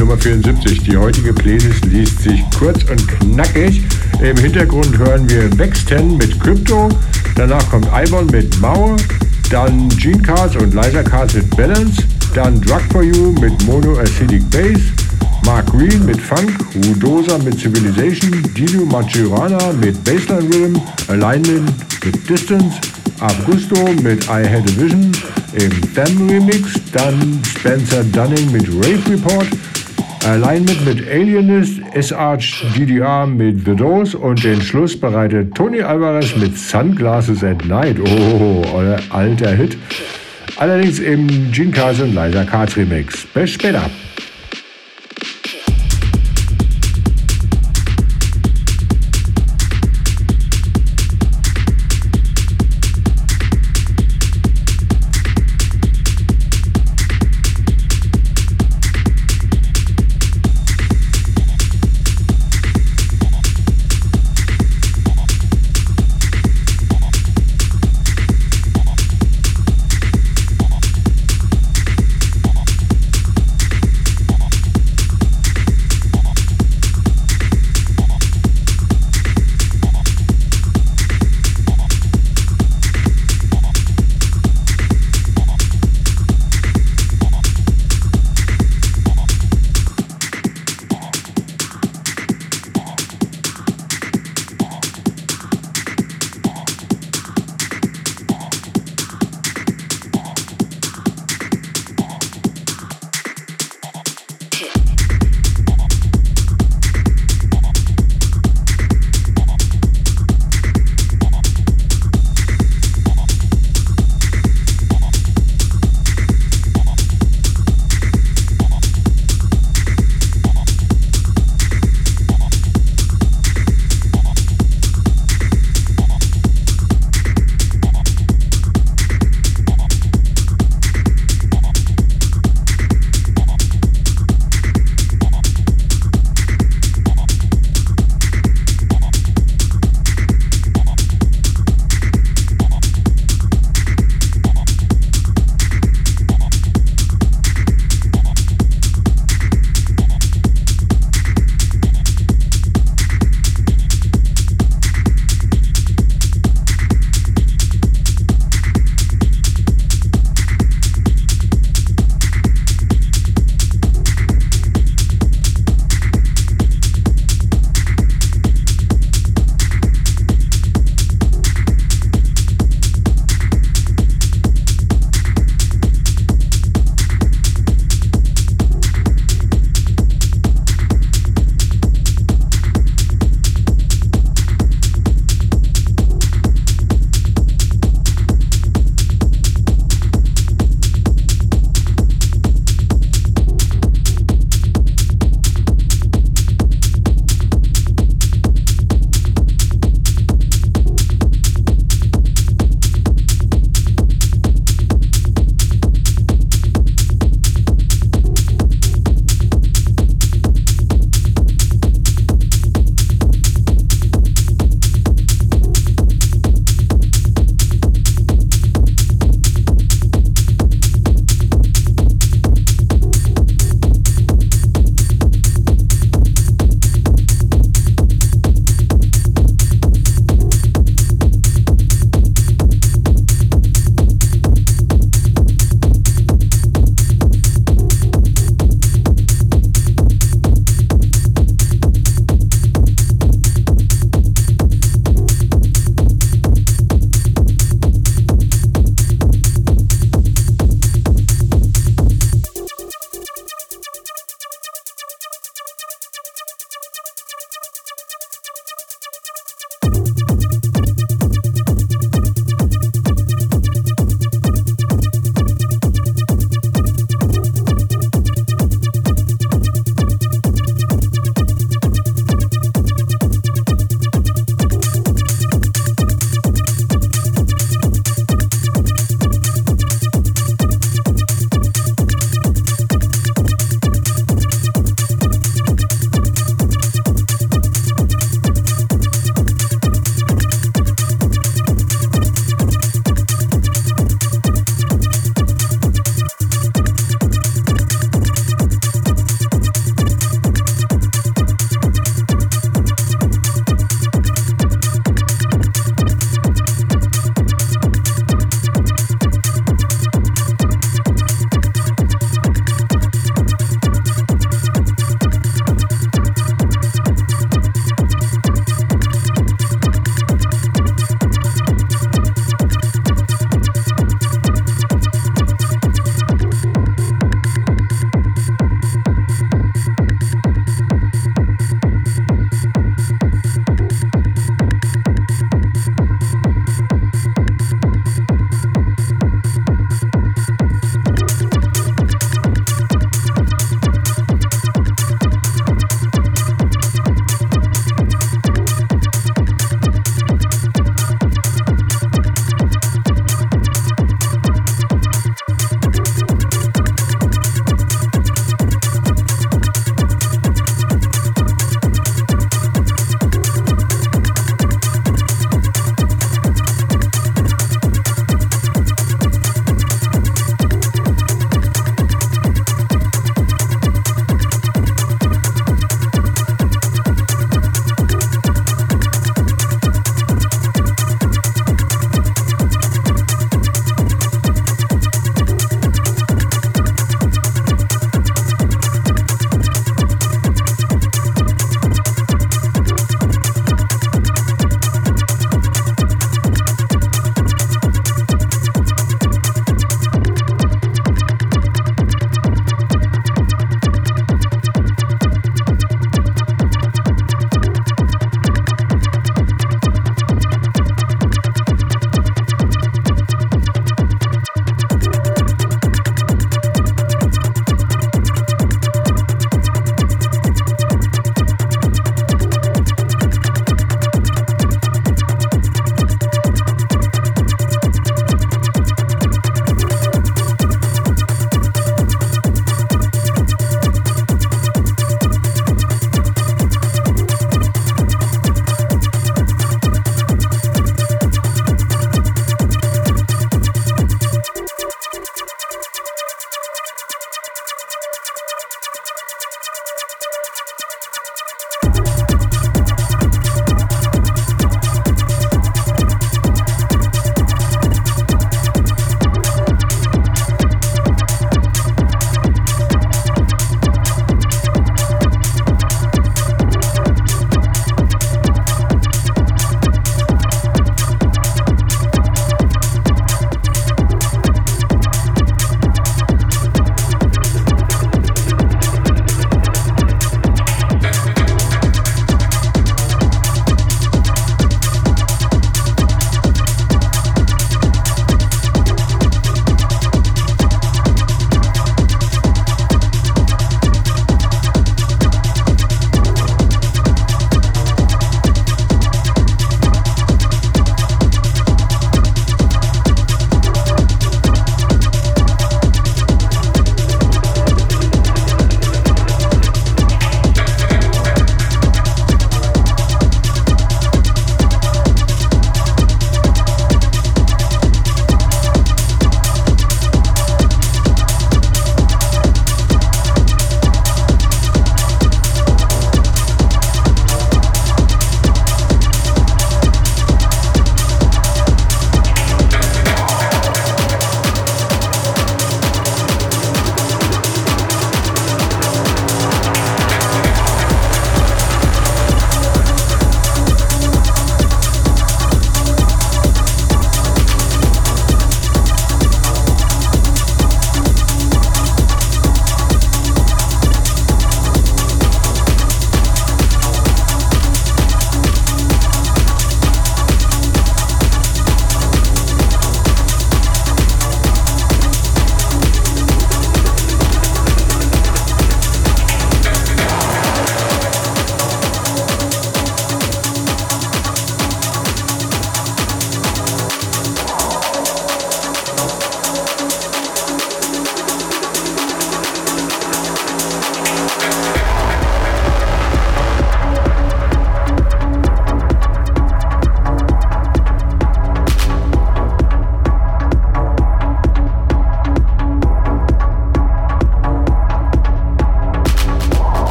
Nummer 74. Die heutige Playlist liest sich kurz und knackig. Im Hintergrund hören wir Vexten mit Crypto. Danach kommt Ibon mit Mauer. Dann Gene Cards und Liza Cards mit Balance. Dann Drug for You mit Mono Acidic Bass. Mark Green mit Funk. Rudosa mit Civilization. Dino Majorana mit Bassline Rhythm. Alignment mit Distance. Augusto mit I Had a Vision im Them Remix, dann Spencer Dunning mit Rave Report, Alignment mit Alienist, SH DDR mit The Dose und den Schluss bereitet Tony Alvarez mit Sunglasses at Night. Oh, euer alter Hit. Allerdings im Gene Carson Liza Cards Remix. Bis später.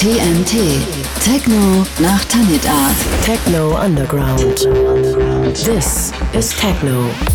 TNT. Techno nach Tanit Art. Techno Underground. This is Techno.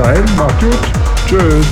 dahin, macht gut. Tschüss.